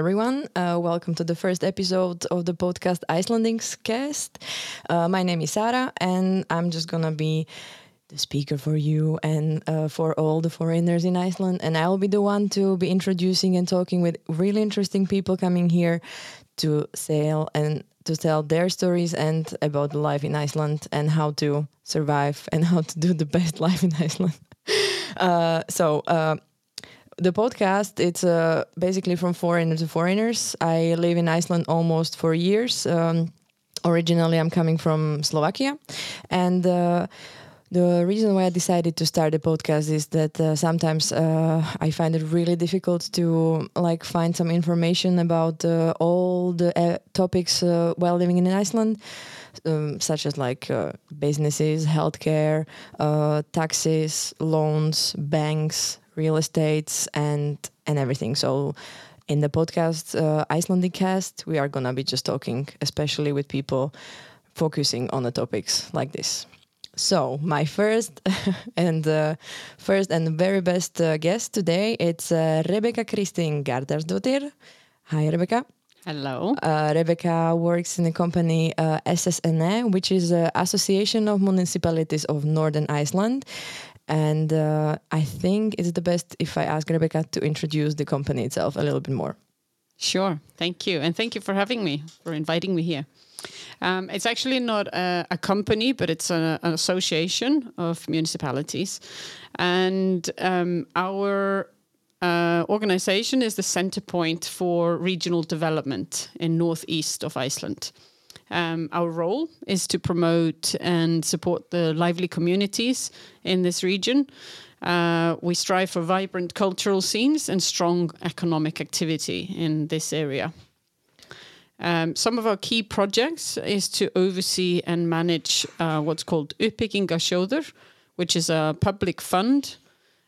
Everyone. Uh, welcome to the first episode of the podcast Icelandings Cast. Uh, my name is Sarah, and I'm just gonna be the speaker for you and uh, for all the foreigners in Iceland. And I'll be the one to be introducing and talking with really interesting people coming here to sail and to tell their stories and about the life in Iceland and how to survive and how to do the best life in Iceland. Uh, so uh, the podcast it's uh, basically from foreigner to foreigners. I live in iceland almost for years. Um, originally i'm coming from slovakia. And uh, the reason why I decided to start the podcast is that uh, sometimes uh, I find it really difficult to like find some information about uh, all the uh, topics uh, while living in Iceland, um, such as like uh, businesses, healthcare, taxes, loans, banks, real estates, and and everything. So. In the podcast Icelandings cast, we are gonna be just talking, especially with people focusing on the topics like this. So my first and uh, first and very best uh, guest today it's uh, Rebekka Kristín Garðarsdóttir. Hi, Rebekka. Hello. Uh, Rebekka works in the company uh, SSNE, which is an Association of Municipalities of Northern Iceland. And uh, I think it's the best if I ask Rebekka to introduce the company itself a little bit more. Sure. Thank you. And thank you for having me, for inviting me here. Um, it's actually not a, a company, but it's a, an association of municipalities. And um, our uh, organization is the center point for regional development in northeast of Iceland. Um, our role is to promote and support the lively communities in this region. Uh, we strive for vibrant cultural scenes and strong economic activity in this area. Um, some of our key projects is to oversee and manage uh, what's called Uppbyggingarsjóður, which is a public fund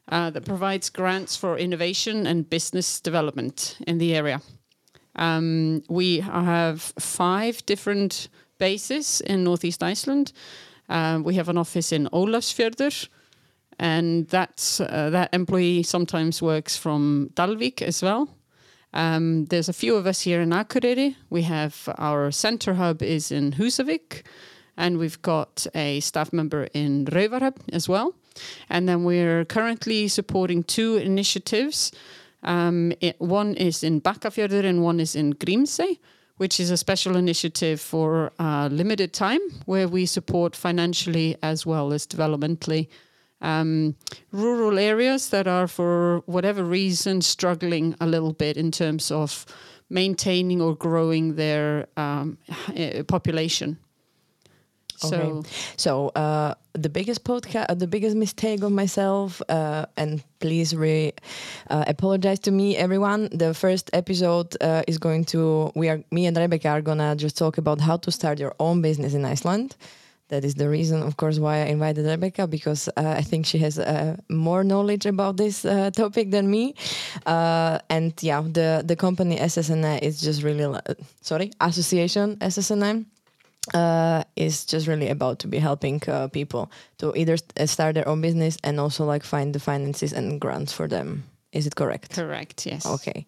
uh, that provides grants for innovation and business development in the area. Um, we have five different bases in Northeast Iceland. Uh, we have an office in Ólafsfjörður, and that's, uh, that employee sometimes works from Dalvik as well. Um, there's a few of us here in Akureyri. We have our center hub is in Húsavík, and we've got a staff member in Raufarhöfn as well. And then we're currently supporting two initiatives. Um, it, one is in Bakkafjörður and one is in Grímsey, which is a special initiative for a limited time where we support financially as well as developmentally um, rural areas that are, for whatever reason, struggling a little bit in terms of maintaining or growing their um, eh, population. Okay. So, so uh, the biggest podcast, uh, the biggest mistake of myself, uh, and please re uh, apologize to me, everyone. The first episode uh, is going to we are me and Rebekka are gonna just talk about how to start your own business in Iceland that is the reason, of course, why I invited Rebekka because uh, I think she has uh, more knowledge about this uh, topic than me. Uh, and yeah, the the company SSNE is just really sorry association SSNE. Uh, is just really about to be helping uh, people to either start their own business and also like find the finances and grants for them. Is it correct? Correct, yes. Okay.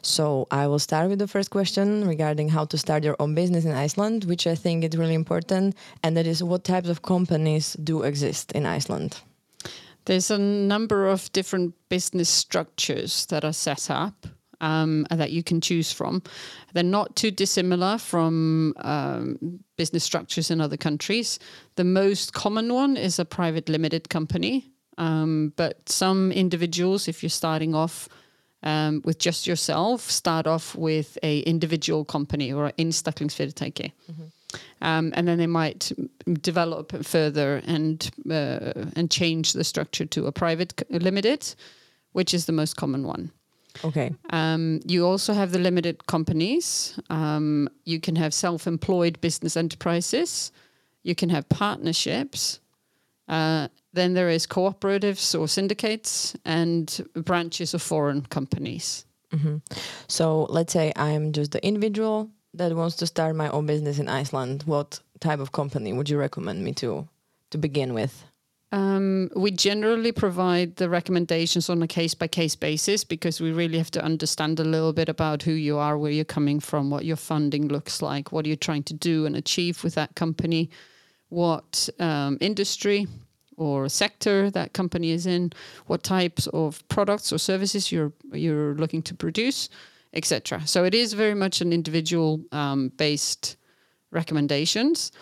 So I will start with the first question regarding how to start your own business in Iceland, which I think is really important. And that is what types of companies do exist in Iceland? There's a number of different business structures that are set up. Um, that you can choose from. They're not too dissimilar from um, business structures in other countries. The most common one is a private limited company, um, but some individuals, if you're starting off um, with just yourself, start off with a individual company or in einstaklingsfyrirtæki. Mm-hmm. Um, and then they might develop further and uh, and change the structure to a private limited, which is the most common one. Okay. Um, you also have the limited companies. Um, you can have self-employed business enterprises. You can have partnerships. Uh, then there is cooperatives or syndicates and branches of foreign companies. Mm-hmm. So let's say I'm just the individual that wants to start my own business in Iceland. What type of company would you recommend me to to begin with? Um, we generally provide the recommendations on a case by case basis because we really have to understand a little bit about who you are, where you're coming from, what your funding looks like, what are you're trying to do and achieve with that company, what um, industry or sector that company is in, what types of products or services you're you're looking to produce, etc. So it is very much an individual um, based recommendations.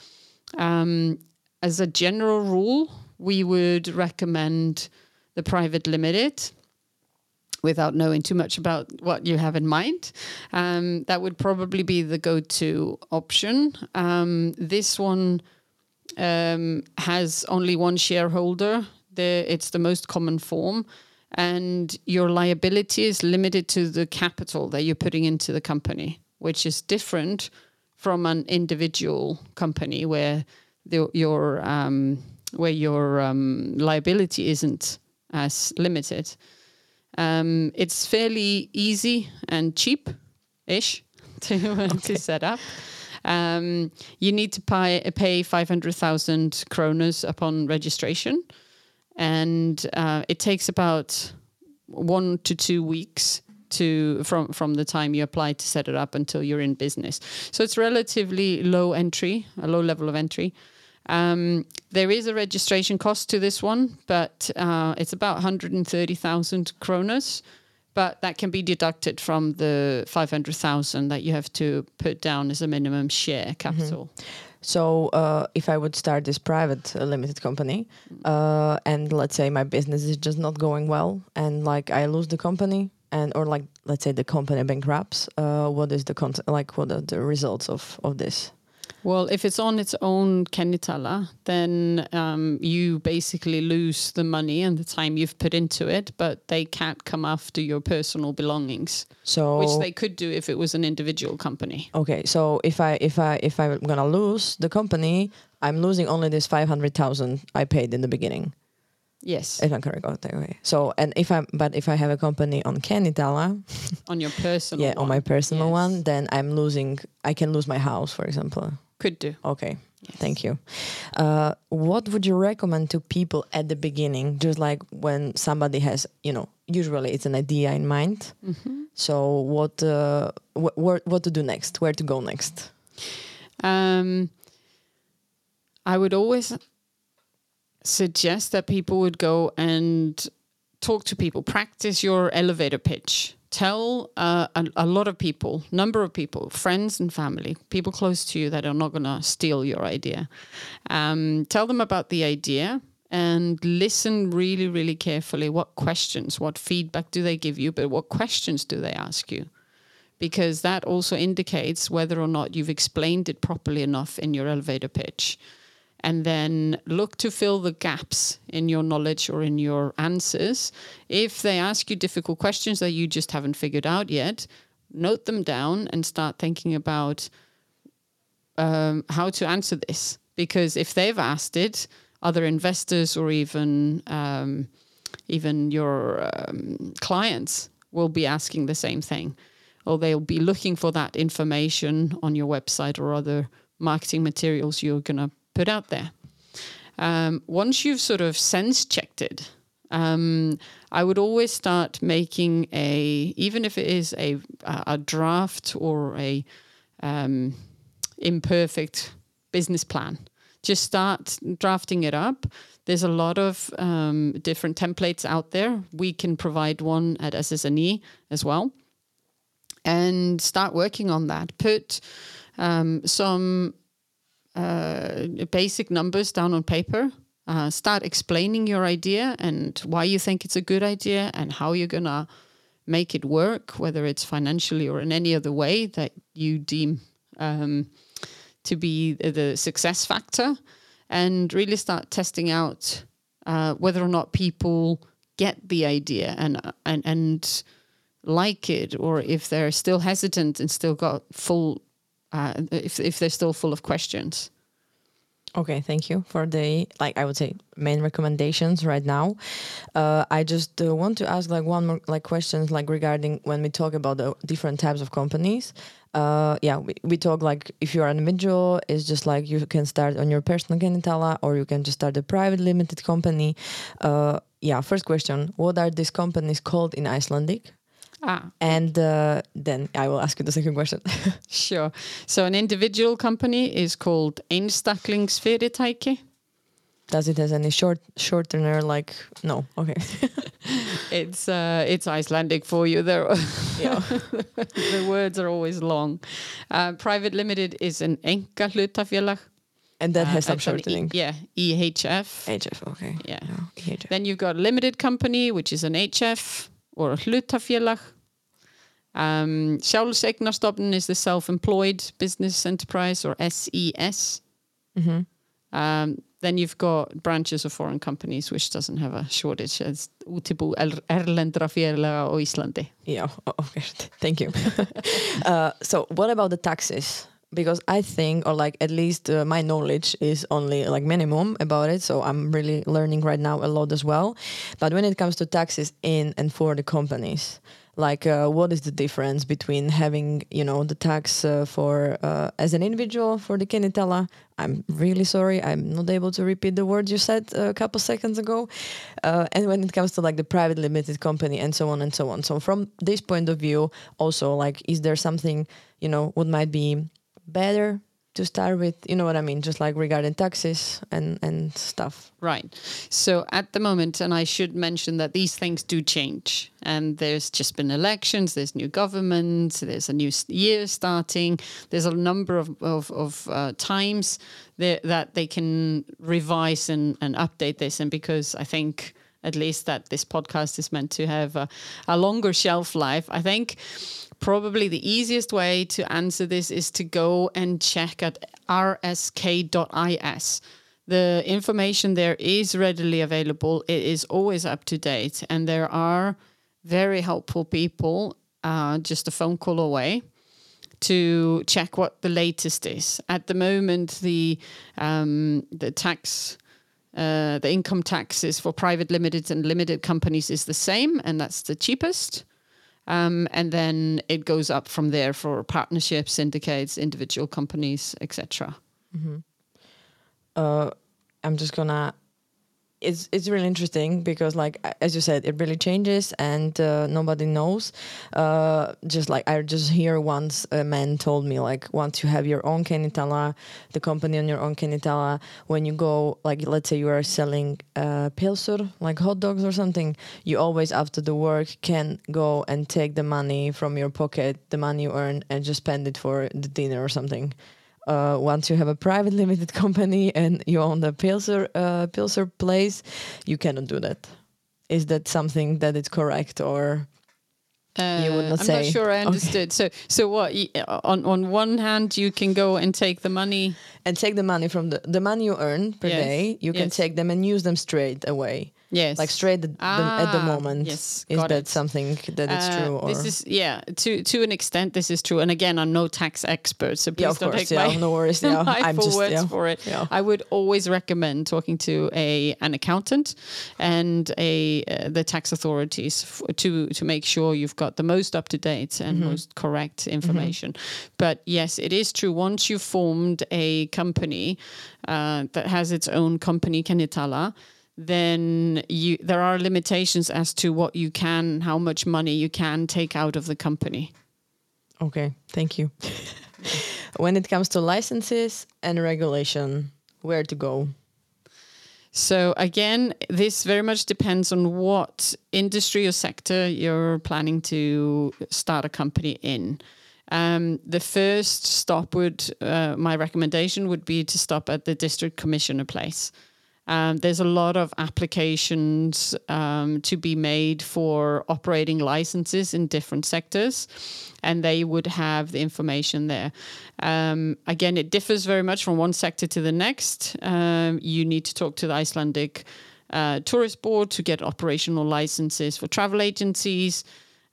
Um, as a general rule, we would recommend the private limited without knowing too much about what you have in mind. Um, that would probably be the go to option. Um, this one um, has only one shareholder, the, it's the most common form. And your liability is limited to the capital that you're putting into the company, which is different from an individual company where the, your um, where your um, liability isn't as limited. Um, it's fairly easy and cheap ish to, okay. to set up. Um, you need to pay, pay 500,000 kroners upon registration. And uh, it takes about one to two weeks to from from the time you apply to set it up until you're in business. So it's relatively low entry, a low level of entry. Um, there is a registration cost to this one, but uh, it's about 130,000 kroners. But that can be deducted from the 500,000 that you have to put down as a minimum share capital. Mm-hmm. So, uh, if I would start this private uh, limited company, uh, and let's say my business is just not going well, and like I lose the company, and or like let's say the company bankrupts, uh, what is the con- like what are the results of of this? Well, if it's on its own Kennitala, then um, you basically lose the money and the time you've put into it, but they can't come after your personal belongings. So, which they could do if it was an individual company. Okay, so if I if I if I'm gonna lose the company, I'm losing only this five hundred thousand I paid in the beginning. Yes. If I'm correct. Okay. So, and if I'm, but if I have a company on Kennitala, on your personal, yeah, one. on my personal yes. one, then I'm losing. I can lose my house, for example. Could do. Okay. Yes. Thank you. Uh, what would you recommend to people at the beginning? Just like when somebody has, you know, usually it's an idea in mind. Mm-hmm. So what, uh, wh- wh- what to do next? Where to go next? Um, I would always suggest that people would go and talk to people, practice your elevator pitch tell uh, a, a, lot of people, number of people, friends and family, people close to you that are not going to steal your idea. Um, tell them about the idea and listen really, really carefully. What questions, what feedback do they give you, but what questions do they ask you? Because that also indicates whether or not you've explained it properly enough in your elevator pitch and then look to fill the gaps in your knowledge or in your answers. If they ask you difficult questions that you just haven't figured out yet, note them down and start thinking about um, how to answer this. Because if they've asked it, other investors or even um, even your um, clients will be asking the same thing, or they'll be looking for that information on your website or other marketing materials you're going to put out there. Um, once you've sort of sense checked it, um, I would always start making a, even if it is a a draft or a um, imperfect business plan. Just start drafting it up. There's a lot of um, different templates out there. We can provide one at SSNE as well, and start working on that. Put um, some uh, basic numbers down on paper. Uh, start explaining your idea and why you think it's a good idea and how you're going to make it work, whether it's financially or in any other way that you deem um, to be the success factor, and really start testing out uh, whether or not people get the idea and and and like it, or if they're still hesitant and still got full uh, if if they're still full of questions. Okay, thank you for the like I would say main recommendations right now. Uh, I just uh, want to ask like one more like questions like regarding when we talk about the different types of companies. Uh, yeah, we, we talk like if you're an individual, it's just like you can start on your personal Kennitala or you can just start a private limited company. Uh, yeah, first question: What are these companies called in Icelandic? Ah, And uh, then I will ask you the second question. sure. So an individual company is called einstaklingsfyrirtæki. Does it has any short shortener like no? Okay. It's uh, it's Icelandic for you. There, yeah. the words are always long. Uh, private limited is an. And that Uh, has some it's an E- shortening. yeah, EHF. HF, okay. Yeah. HF. Then you've got limited company, which is an HF or a hlutafélag. Um, Sjálfseignarstofnun is the self-employed business enterprise or SES. hmm Um, then you've got branches of foreign companies, which doesn't have a shortage. It's útibú er- erlendra félaga á Íslandi. Yeah, o- okay. Thank you. uh, so, what about the taxes? Because I think, or like at least uh, my knowledge is only like minimum about it. So, I'm really learning right now a lot as well. But when it comes to taxes in and for the companies, like uh, what is the difference between having you know the tax uh, for uh, as an individual for the kennitala i'm really sorry i'm not able to repeat the word you said a couple seconds ago uh, and when it comes to like the private limited company and so on and so on so from this point of view also like is there something you know what might be better to start with you know what i mean just like regarding taxes and and stuff. Right. So at the moment, and I should mention that these things do change, and there's just been elections, there's new government, there's a new year starting, there's a number of of, of uh, times that that they can revise and, and update this, and because I think at least that this podcast is meant to have a, a longer shelf life, I think probably the easiest way to answer this is to go and check at rsk.is. The information there is readily available. It is always up to date, and there are very helpful people uh, just a phone call away to check what the latest is. At the moment, the um, the tax. Uh, the income taxes for private limited and limited companies is the same, and that's the cheapest. Um, and then it goes up from there for partnerships, syndicates, individual companies, etc. uh, I'm just gonna. It's it's really interesting because like as you said, it really changes and uh, nobody knows. Uh, just like I just hear once a man told me like once you have your own kennitala, the company on your own kennitala, when you go like let's say you are selling uh, pylsur like hot dogs or something, you always after the work can go and take the money from your pocket, the money you earn, and just spend it for the dinner or something uh, once you have a private limited company and you own the Pilser uh, Pilser place, you cannot do that. Is that something that is correct or You would not Uh, I'm say. not sure I Okay. understood. So, so what? On on one hand, you can go and take the money. and take the money from the the money you earn per Yes, day? You can take them and use them straight away, Yes, like straight at, the, at the Ah, moment. yes, is that it. something that is Uh, true? Or This is yeah. To to an extent, this is true. And again, I'm no tax expert, so please yeah, don't course. take Yeah, my no worries. Yeah, my I'm full just words yeah. for it. Yeah. I would always recommend talking to a an accountant and a uh, the tax authorities f- to to make sure you've got the most up to date and Mm-hmm. most correct information. But yes, it is true. Once you've formed a company uh, that has its own company Kennitala. Then you there are limitations as to what you can, how much money you can take out of the company. Okay, thank you. when it comes to licenses and regulation, where to go? So again, this very much depends on what industry or sector you're planning to start a company in. Um, the first stop would, uh, my recommendation would be to stop at the district commissioner place. Um, there's a lot of applications um, to be made for operating licenses in different sectors, and they would have the information there. Um, again, it differs very much from one sector to the next. Um, you need to talk to the Icelandic uh, Tourist Board to get operational licenses for travel agencies.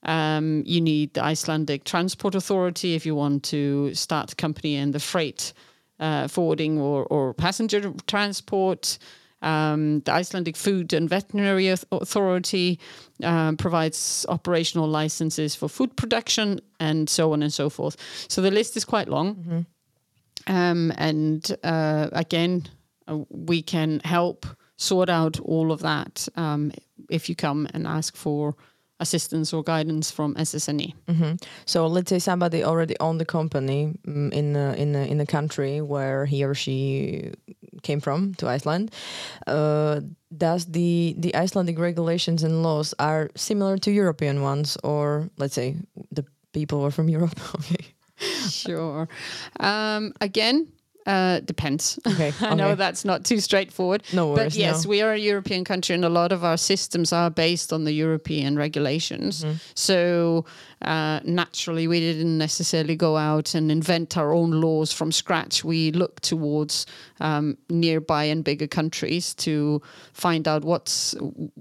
Um, you need the Icelandic Transport Authority if you want to start a company in the freight uh, forwarding or, or passenger transport. Um, the Icelandic Food and Veterinary Authority um, provides operational licenses for food production and so on and so forth. So the list is quite long. Mm-hmm. Um, and uh, again, uh, we can help sort out all of that um, if you come and ask for assistance or guidance from SSNE. Mm-hmm. So let's say somebody already owned the company mm, in a, in a, in a country where he or she came from to Iceland. Uh, does the the Icelandic regulations and laws are similar to European ones, or let's say the people were from Europe? okay. Sure. Um, again, uh, depends. Okay. I know that's not too straightforward. No worries. But yes, no. we are a European country, and a lot of our systems are based on the European regulations. Mm-hmm. So uh, naturally, we didn't necessarily go out and invent our own laws from scratch. We look towards um, nearby and bigger countries to find out what's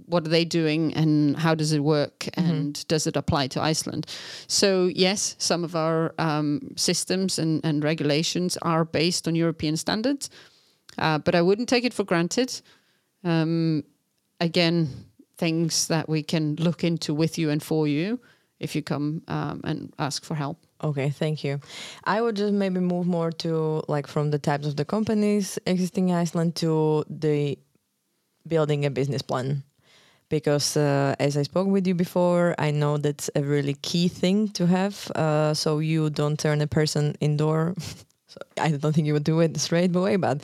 what are they doing and how does it work mm-hmm. and does it apply to Iceland. So yes, some of our um, systems and, and regulations are based on European standards, uh, but I wouldn't take it for granted. Um, again, things that we can look into with you and for you if you come um, and ask for help. Okay, thank you. I would just maybe move more to like from the types of the companies existing in Iceland to the building a business plan. Because uh, as I spoke with you before, I know that's a really key thing to have. Uh, so you don't turn a person indoor. so I don't think you would do it straight away, but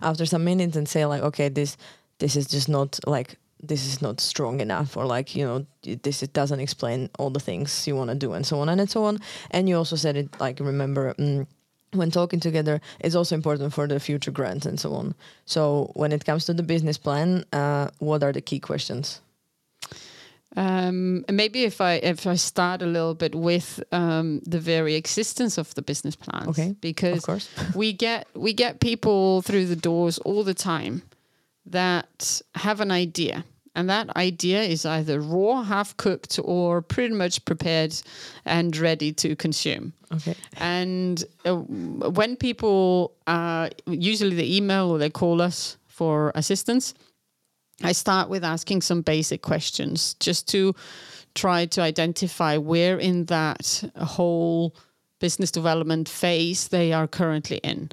after some minutes and say like, okay, this this is just not like this is not strong enough or like you know this it doesn't explain all the things you want to do and so on and so on. And you also said it like remember um, when talking together it's also important for the future grants and so on. So when it comes to the business plan uh, what are the key questions um, maybe if I if I start a little bit with um, the very existence of the business plans, okay, because of we get we get people through the doors all the time that have an idea and that idea is either raw, half cooked, or pretty much prepared and ready to consume. Okay. And uh, when people uh, usually they email or they call us for assistance, I start with asking some basic questions just to try to identify where in that whole business development phase they are currently in.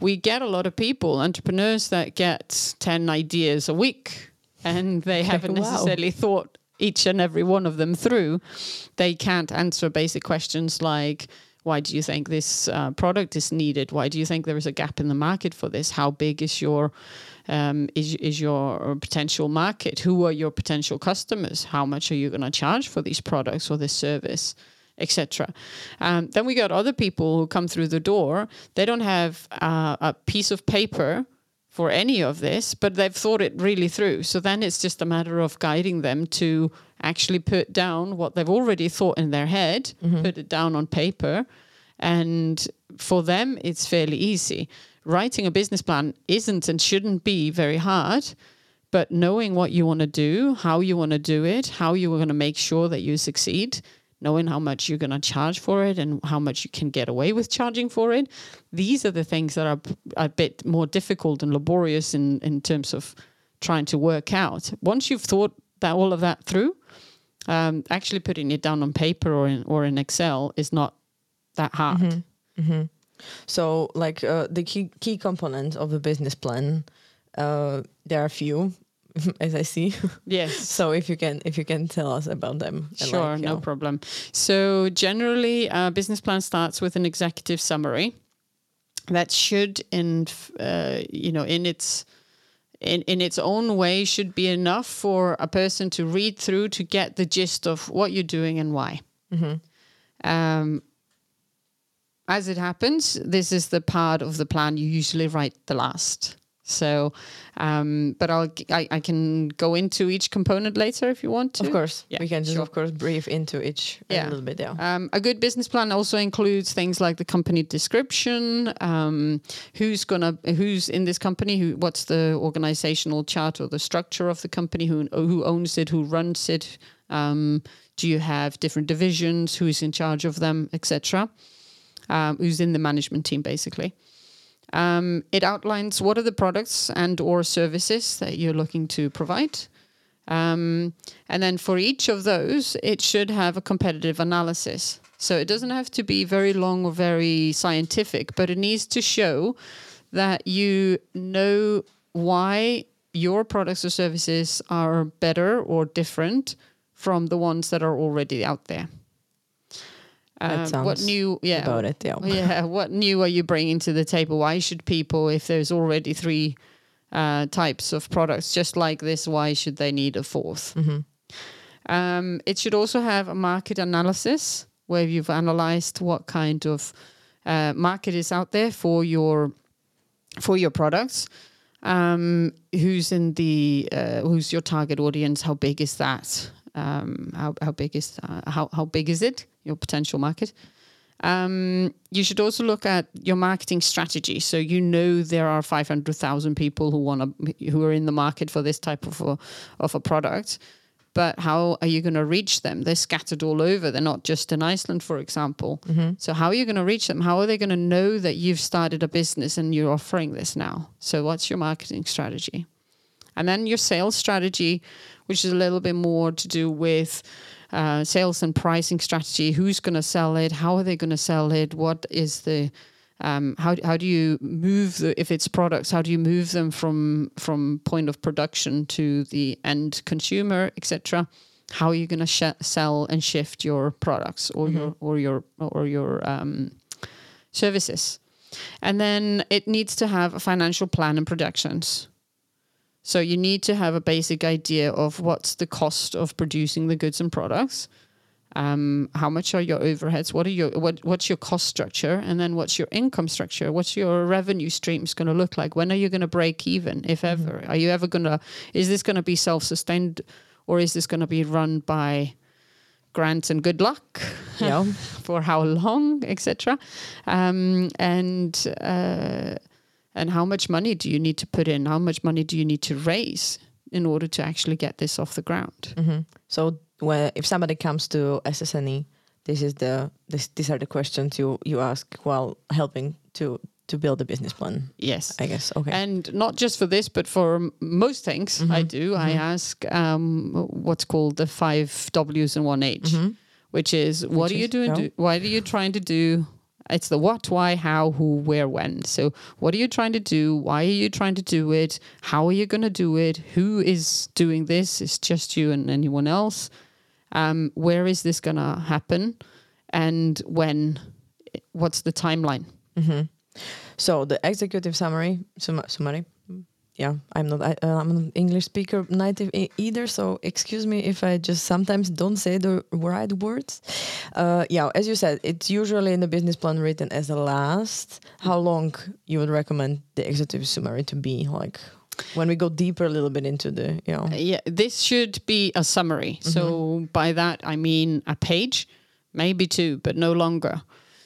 We get a lot of people, entrepreneurs that get 10 ideas a week and they haven't wow. necessarily thought each and every one of them through, they can't answer basic questions like, why do you think this uh, product is needed? Why do you think there is a gap in the market for this? How big is your um, is is your potential market? Who are your potential customers? How much are you going to charge for these products or this service? etc. Um, then we got other people who come through the door. They don't have uh, a piece of paper for any of this, but they've thought it really through. So then it's just a matter of guiding them to actually put down what they've already thought in their head, mm-hmm. put it down on paper. And for them, it's fairly easy. Writing a business plan isn't and shouldn't be very hard, but knowing what you want to do, how you want to do it, how you are going to make sure that you succeed knowing how much you're going to charge for it and how much you can get away with charging for it. These are the things that are a bit more difficult and laborious in, in terms of trying to work out. Once you've thought that all of that through, um, actually putting it down on paper or in, or in Excel is not that hard. Mm-hmm. Mm-hmm. So, like uh, the key key components of the business plan, uh, there are a few. as I see. Yes. so if you can if you can tell us about them. Sure, like, no know. problem. So generally, a business plan starts with an executive summary that should in uh, you know in its in, in its own way should be enough for a person to read through to get the gist of what you're doing and why. Mm-hmm. Um, as it happens, this is the part of the plan you usually write the last. So, um, but I'll I, I, can go into each component later if you want to. Of course, yeah, we can just sure. of course brief into each yeah. a little bit. Yeah. Um, a good business plan also includes things like the company description, um, who's gonna who's in this company, who what's the organizational chart or the structure of the company, who who owns it, who runs it. Um, do you have different divisions? Who's in charge of them, etc. Um, who's in the management team, basically. Um, it outlines what are the products and or services that you're looking to provide. Um, and then for each of those, it should have a competitive analysis. So it doesn't have to be very long or very scientific, but it needs to show that you know why your products or services are better or different from the ones that are already out there. Um, what new? Yeah, about it. Yeah. yeah. What new are you bringing to the table? Why should people, if there's already three uh, types of products just like this, why should they need a 4th Um, it should also have a market analysis where you've analyzed what kind of uh, market is out there for your for your products. Um, who's in the uh, who's your target audience? How big is that? Um, how how big is uh, how how big is it? Your potential market. Um, you should also look at your marketing strategy. So you know there are 500,000 people who want to who are in the market for this type of a, of a product. But how are you going to reach them? They're scattered all over. They're not just in Iceland, for example. So how are you going to reach them? How are they going to know that you've started a business and you're offering this now? So what's your marketing strategy? And then your sales strategy, which is a little bit more to do with uh, sales and pricing strategy. Who's going to sell it? How are they going to sell it? What is the um, how how do you move the if it's products? How do you move them from from point of production to the end consumer, etc. How are you going to sh- sell and shift your products or your or your or your um, services? And then it needs to have a financial plan and projections. So you need to have a basic idea of what's the cost of producing the goods and products. Um, how much are your overheads? What are your what what's your cost structure? And then what's your income structure? What's your revenue streams going to look like? When are you going to break even, if ever? Are you ever going to? Is this going to be self-sustained, or is this going to be run by grants and good luck? Yeah. for how long, etc. Um, and uh, and how much money do you need to put in? How much money do you need to raise in order to actually get this off the ground? Mm-hmm. So when if somebody comes to SSNE, this is the this, these are the questions you you ask while helping to to build a business plan. Yes. I guess. Okay. And not just for this, but for most things I mm-hmm. do, I mm-hmm. ask um, what's called the five W's and one H, which is what Which are you is- doing? Do, what are you trying to do? It's the what, why, how, who, where, when. So, what are you trying to do? Why are you trying to do it? How are you going to do it? Who is doing this? Is just you and anyone else? Um, where is this going to happen? And when? What's the timeline? So the executive summary, sum- summary. Yeah, I'm not. I, uh, I'm an English speaker native either, so excuse me if I just sometimes don't say the right words. Uh, yeah, as you said, it's usually in the business plan written as the last. How long you would recommend the executive summary to be? Like when we go deeper a little bit into the, you know. yeah, this should be a summary. So by that I mean a page, maybe two, but no longer.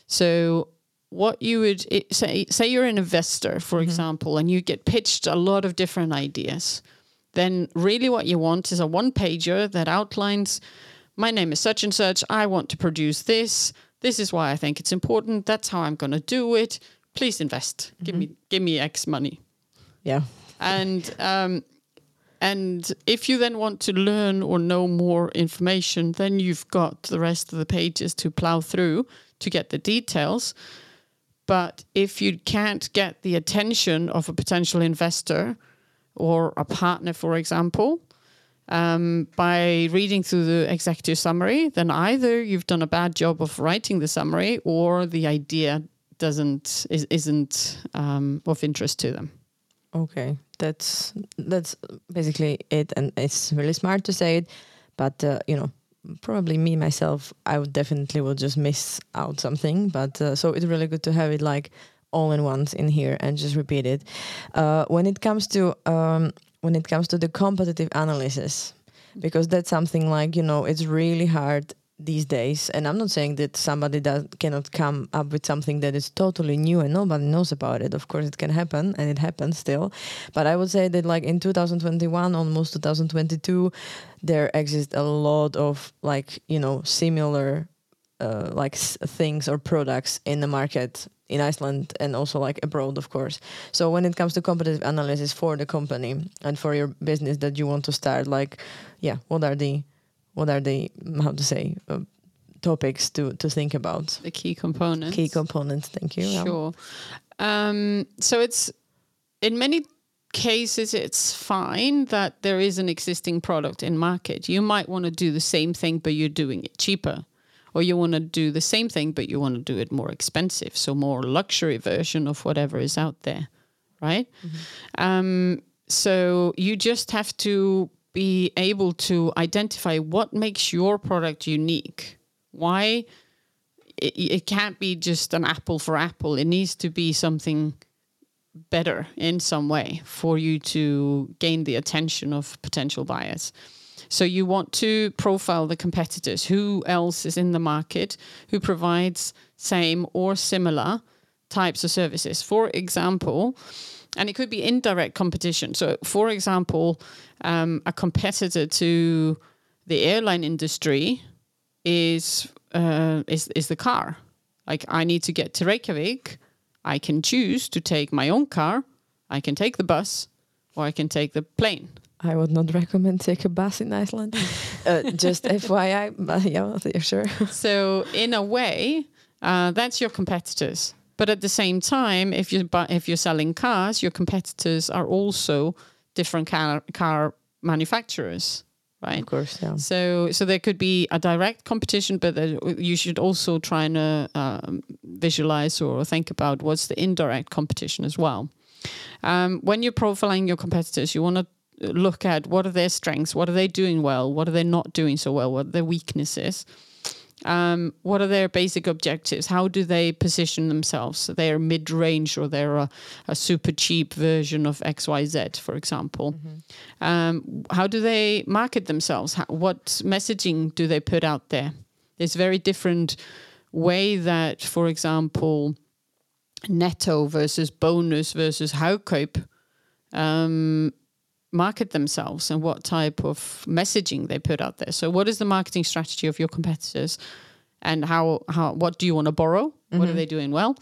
So what you would it, say say you're an investor, for example, and you get pitched a lot of different ideas. Then really what you want is a one pager that outlines my name is such and such, I want to produce this. This is why I think it's important. That's how I'm going to do it. Please invest. Give me give me X money Yeah. and um, and if you then want to learn or know more information, then you've got the rest of the pages to plow through to get the details. But if you can't get the attention of a potential investor or a partner, for example, um, by reading through the executive summary, then either you've done a bad job of writing the summary or the idea doesn't is, isn't um, of interest to them. Okay, that's that's basically it, and it's really smart to say it, but uh, you know, probably me myself, I would definitely will just miss out something. But uh, so it's really good to have it like all in once in here and just repeat it. Uh, when it comes to um, when it comes to the competitive analysis, because that's something like you know it's really hard these days and i'm not saying that somebody that cannot come up with something that is totally new and nobody knows about it of course it can happen and it happens still but i would say that like in 2021 almost 2022 there exists a lot of like you know similar uh, like s- things or products in the market in Iceland and also like abroad, of course. So when it comes to competitive analysis for the company and for your business that you want to start, like, yeah, what are the what are the how to say uh, topics to to think about? The key components. Key components. Thank you. Sure. Um, so it's in many cases it's fine that there is an existing product in market. You might want to do the same thing but you're doing it cheaper. Or you want to do the same thing but you want to do it more expensive. So more luxury version of whatever is out there. Right? Um, so you just have to be able to identify what makes your product unique. Why it, it can't be just an apple for apple. It needs to be something better in some way for you to gain the attention of potential buyers. So you want to profile the competitors. Who else is in the market who provides same or similar types of services? For example, and it could be indirect competition. So, for example, um, a competitor to the airline industry is uh, is is the car. Like I need to get to Reykjavik, I can choose to take my own car, I can take the bus, or I can take the plane. I would not recommend take a bus in Iceland. uh, just FYI, but yeah, yeah, sure. So in a way, uh, that's your competitors. But at the same time, if you if you're selling cars, your competitors are also different car car manufacturers, right? Of course, yeah. So, so there could be a direct competition, but you should also try and uh, um, visualize or think about what's the indirect competition as well. Um, when you're profiling your competitors, you want to look at what are their strengths, what are they doing well, what are they not doing so well, what are their weaknesses. Um, what are their basic objectives? How do they position themselves? They're mid range or they're a, a super cheap version of XYZ, for example. Um, how do they market themselves? How, what messaging do they put out there? There's very different way that, for example, Netto versus Bonus versus Hagkaup um, market themselves and what type of messaging they put out there. So, what is the marketing strategy of your competitors, and how how what do you want to borrow? What are they doing well,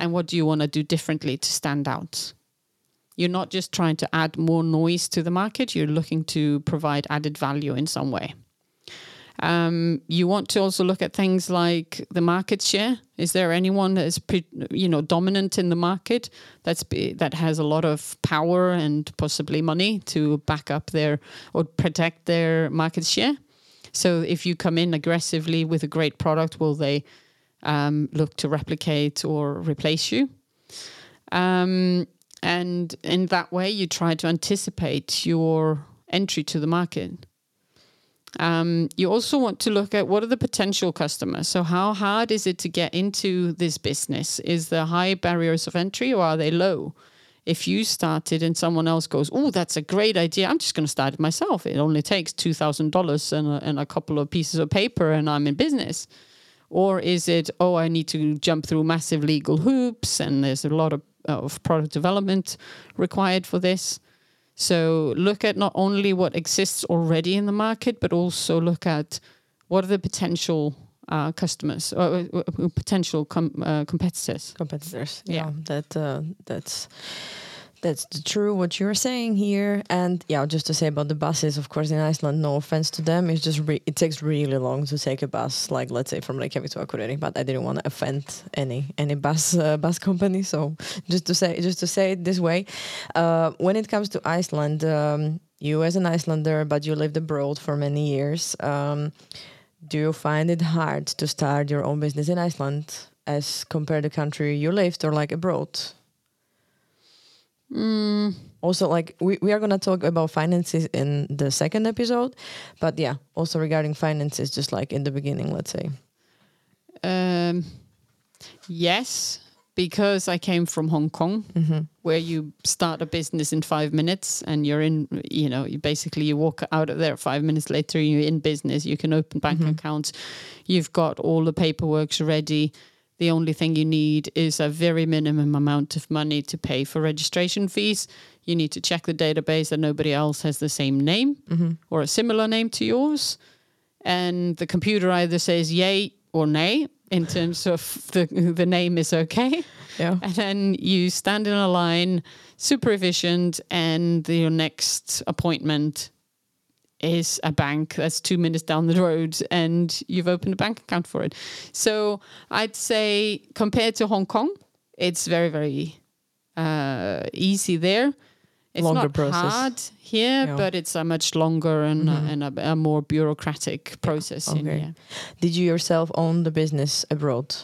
and what do you want to do differently to stand out? You're not just trying to add more noise to the market. You're looking to provide added value in some way. Um, you want to also look at things like the market share. Is there anyone that is, you know, dominant in the market that's that has a lot of power and possibly money to back up their or protect their market share? So if you come in aggressively with a great product, will they um, look to replicate or replace you? Um, and in that way, you try to anticipate your entry to the market. Um, you also want to look at what are the potential customers. So, how hard is it to get into this business? Is there high barriers of entry or are they low? If you started and someone else goes, Oh, that's a great idea, I'm just going to start it myself. It only takes $2,000 and and a couple of pieces of paper and I'm in business. Or is it, Oh, I need to jump through massive legal hoops and there's a lot of, of product development required for this? So look at not only what exists already in the market, but also look at what are the potential uh, customers or uh, uh, potential com- uh, competitors. competitors. Yeah. Yeah, that uh, that's that's true what you're saying here. And yeah, just to say about the buses, of course, in Iceland, no offense to them, it's just re- it takes really long to take a bus. Like let's say from Reykjavik to Akureyri, but I didn't want to offend any any bus uh, bus company. So just to say just to say it this way, uh, when it comes to Iceland. Um, you as an Icelander, but you lived abroad for many years. Um, do you find it hard to start your own business in Iceland as compared to the country you lived or like abroad? Mm, Also, like we, we are gonna talk about finances in the second episode, but yeah, also regarding finances, just like in the beginning, let's say. um, yes, because I came from Hong Kong, where you start a business in five minutes and you're in, you know, you basically you walk out of there five minutes later, you're in business. You can open bank accounts. You've got all the paperwork ready. The only thing you need is a very minimum amount of money to pay for registration fees. You need to check the database that nobody else has the same name mm-hmm. or a similar name to yours. And the computer either says, yay, or nay in terms of the the name is okay. Yeah. And then you stand in a line, super efficient, and your next appointment is a bank that's two minutes down the road and you've opened a bank account for it. So I'd say compared to Hong Kong, it's very, very uh, easy there. It's Longer not process. hard here, Yeah. but it's a much longer and, uh, Mhm. and a, a more bureaucratic process in Okay. here. Did you yourself own the business abroad?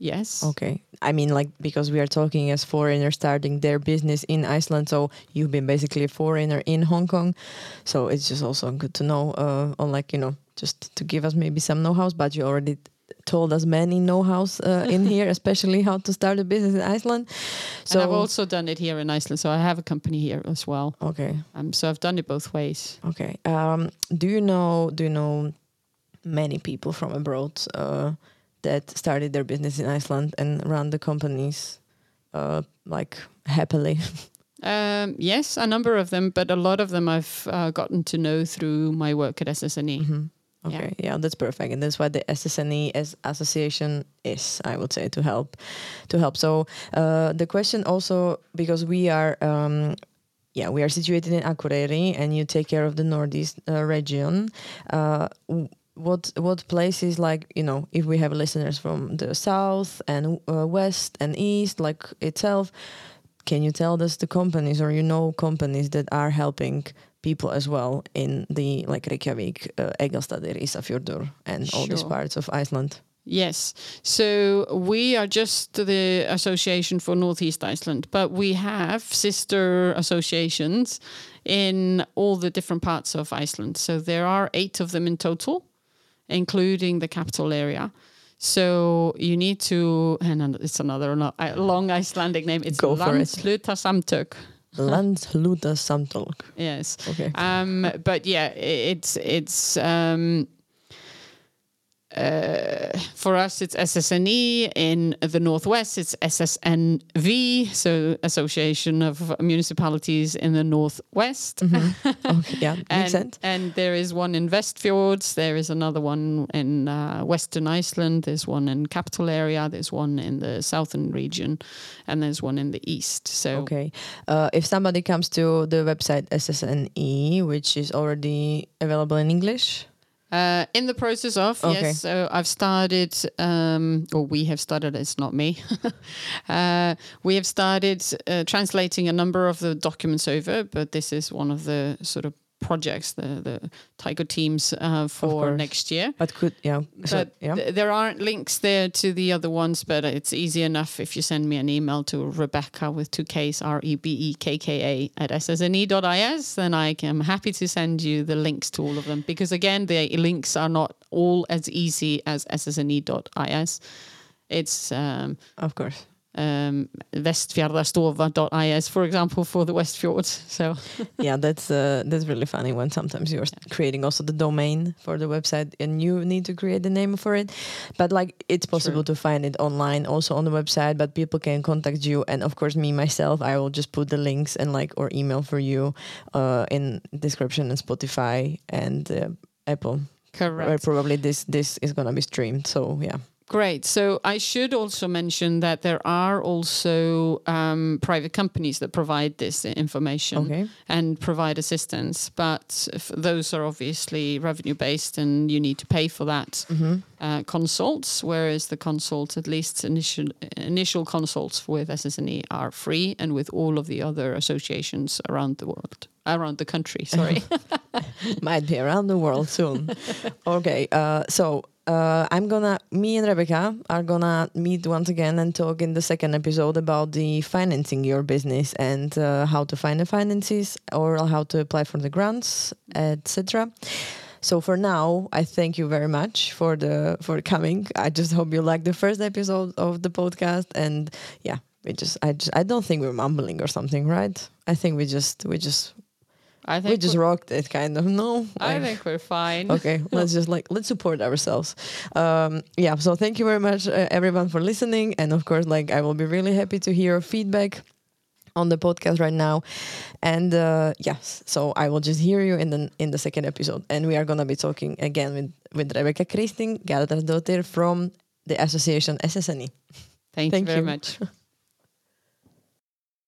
Yes. Okay. I mean, like, because we are talking as foreigners starting their business in Iceland. So you've been basically a foreigner in Hong Kong. So it's just also good to know, uh, on like, you know, just to give us maybe some know hows, but you already told us many know hows uh, in here, especially how to start a business in Iceland. So, and I've also done it here in Iceland, so I have a company here as well. okay. Um, so I've done it both ways. Okay. Um, do you know, do you know many people from abroad, uh, that started their business in Iceland and run the companies, uh, like happily? Um, yes, a number of them, but a lot of them I've uh, gotten to know through my work at SSNE. Mhm. Okay, yeah. that's perfect, and that's what the SSNE as association is. I would say to help, to help. So uh, the question also because we are. Um, yeah, we are situated in Akureyri, and you take care of the northeast uh, region. Uh, what what places like you know if we have listeners from the south and uh, west and east like itself, can you tell us the companies or you know companies that are helping people as well in the like Reykjavik, uh, Egilsstaðir, Ísafjörður, and all these parts of Iceland? Yes. So we are just the association for Northeast Iceland, but we have sister associations in all the different parts of Iceland. So there are eight of them in total, including the capital area. So you need to, and it's another lo- long Icelandic name. It's Go. Landshlutasamtök. Landshlutasamtök. Yes. Okay. Um, but yeah, it's it's um, uh, for us it's SSNE in the northwest. It's SSNV, so Association of Municipalities in the Northwest. okay. Yeah, makes And, sense. and there is one in Westfjords. There is another one in uh, Western Iceland. There's one in capital area. There's one in the southern region, and there's one in the east. So Okay. Uh, if somebody comes to the website SSNE, which is already available in English, Uh, in the process of Okay. yes, so I've started, um, or we have started. It's not me. uh, we have started uh, translating a number of the documents over, but this is one of the sort of projects, the the Tiger teams uh, for next year. but could yeah, so, But yeah. th- there aren't links there to the other ones, but it's easy enough if you send me an email to Rebekka with two Ks, R E B E K K A at ssne.is, then I am happy to send you the links to all of them. Because again, the links are not all as easy as ssne.is. It's um, of course. Um, vestfjardastofa.is, for example, for the West Fjords. So yeah, that's uh, that's really funny when sometimes you're creating also the domain for the website and you need to create the name for it. But like it's possible to find it online also on the website, but people can contact you and of course me myself, I will just put the links and like or email for you uh, in description and Spotify and uh, Apple. Correct. Where probably this this is gonna be streamed. So yeah. Great. So I should also mention that there are also um, private companies that provide this information Okay. and provide assistance, but those are obviously revenue based and you need to pay for that Mm-hmm. uh, consults, whereas the consults, at least initial initial consults with SSNE, are free, and with all of the other associations around the world, around the country. Sorry. Might be around the world soon. okay, uh, so uh, I'm gonna, me and Rebekka are gonna meet once again and talk in the second episode about the financing your business and uh, how to find the finances or how to apply for the grants, etc. So for now, I thank you very much for the for coming. I just hope you like the first episode of the podcast, and yeah, we just I just I don't think we're mumbling or something, right? I think we just we just I think we just rocked it, kind of. No, I think we're fine. Okay, let's just like let's support ourselves. Um, yeah. So thank you very much, uh, everyone, for listening, and of course, like I will be really happy to hear feedback on the podcast right now and uh, yes so i will just hear you in the in the second episode and we are going to be talking again with with Rebekka Kristín Garðarsdóttir from the association ssne thank, thank you very you. much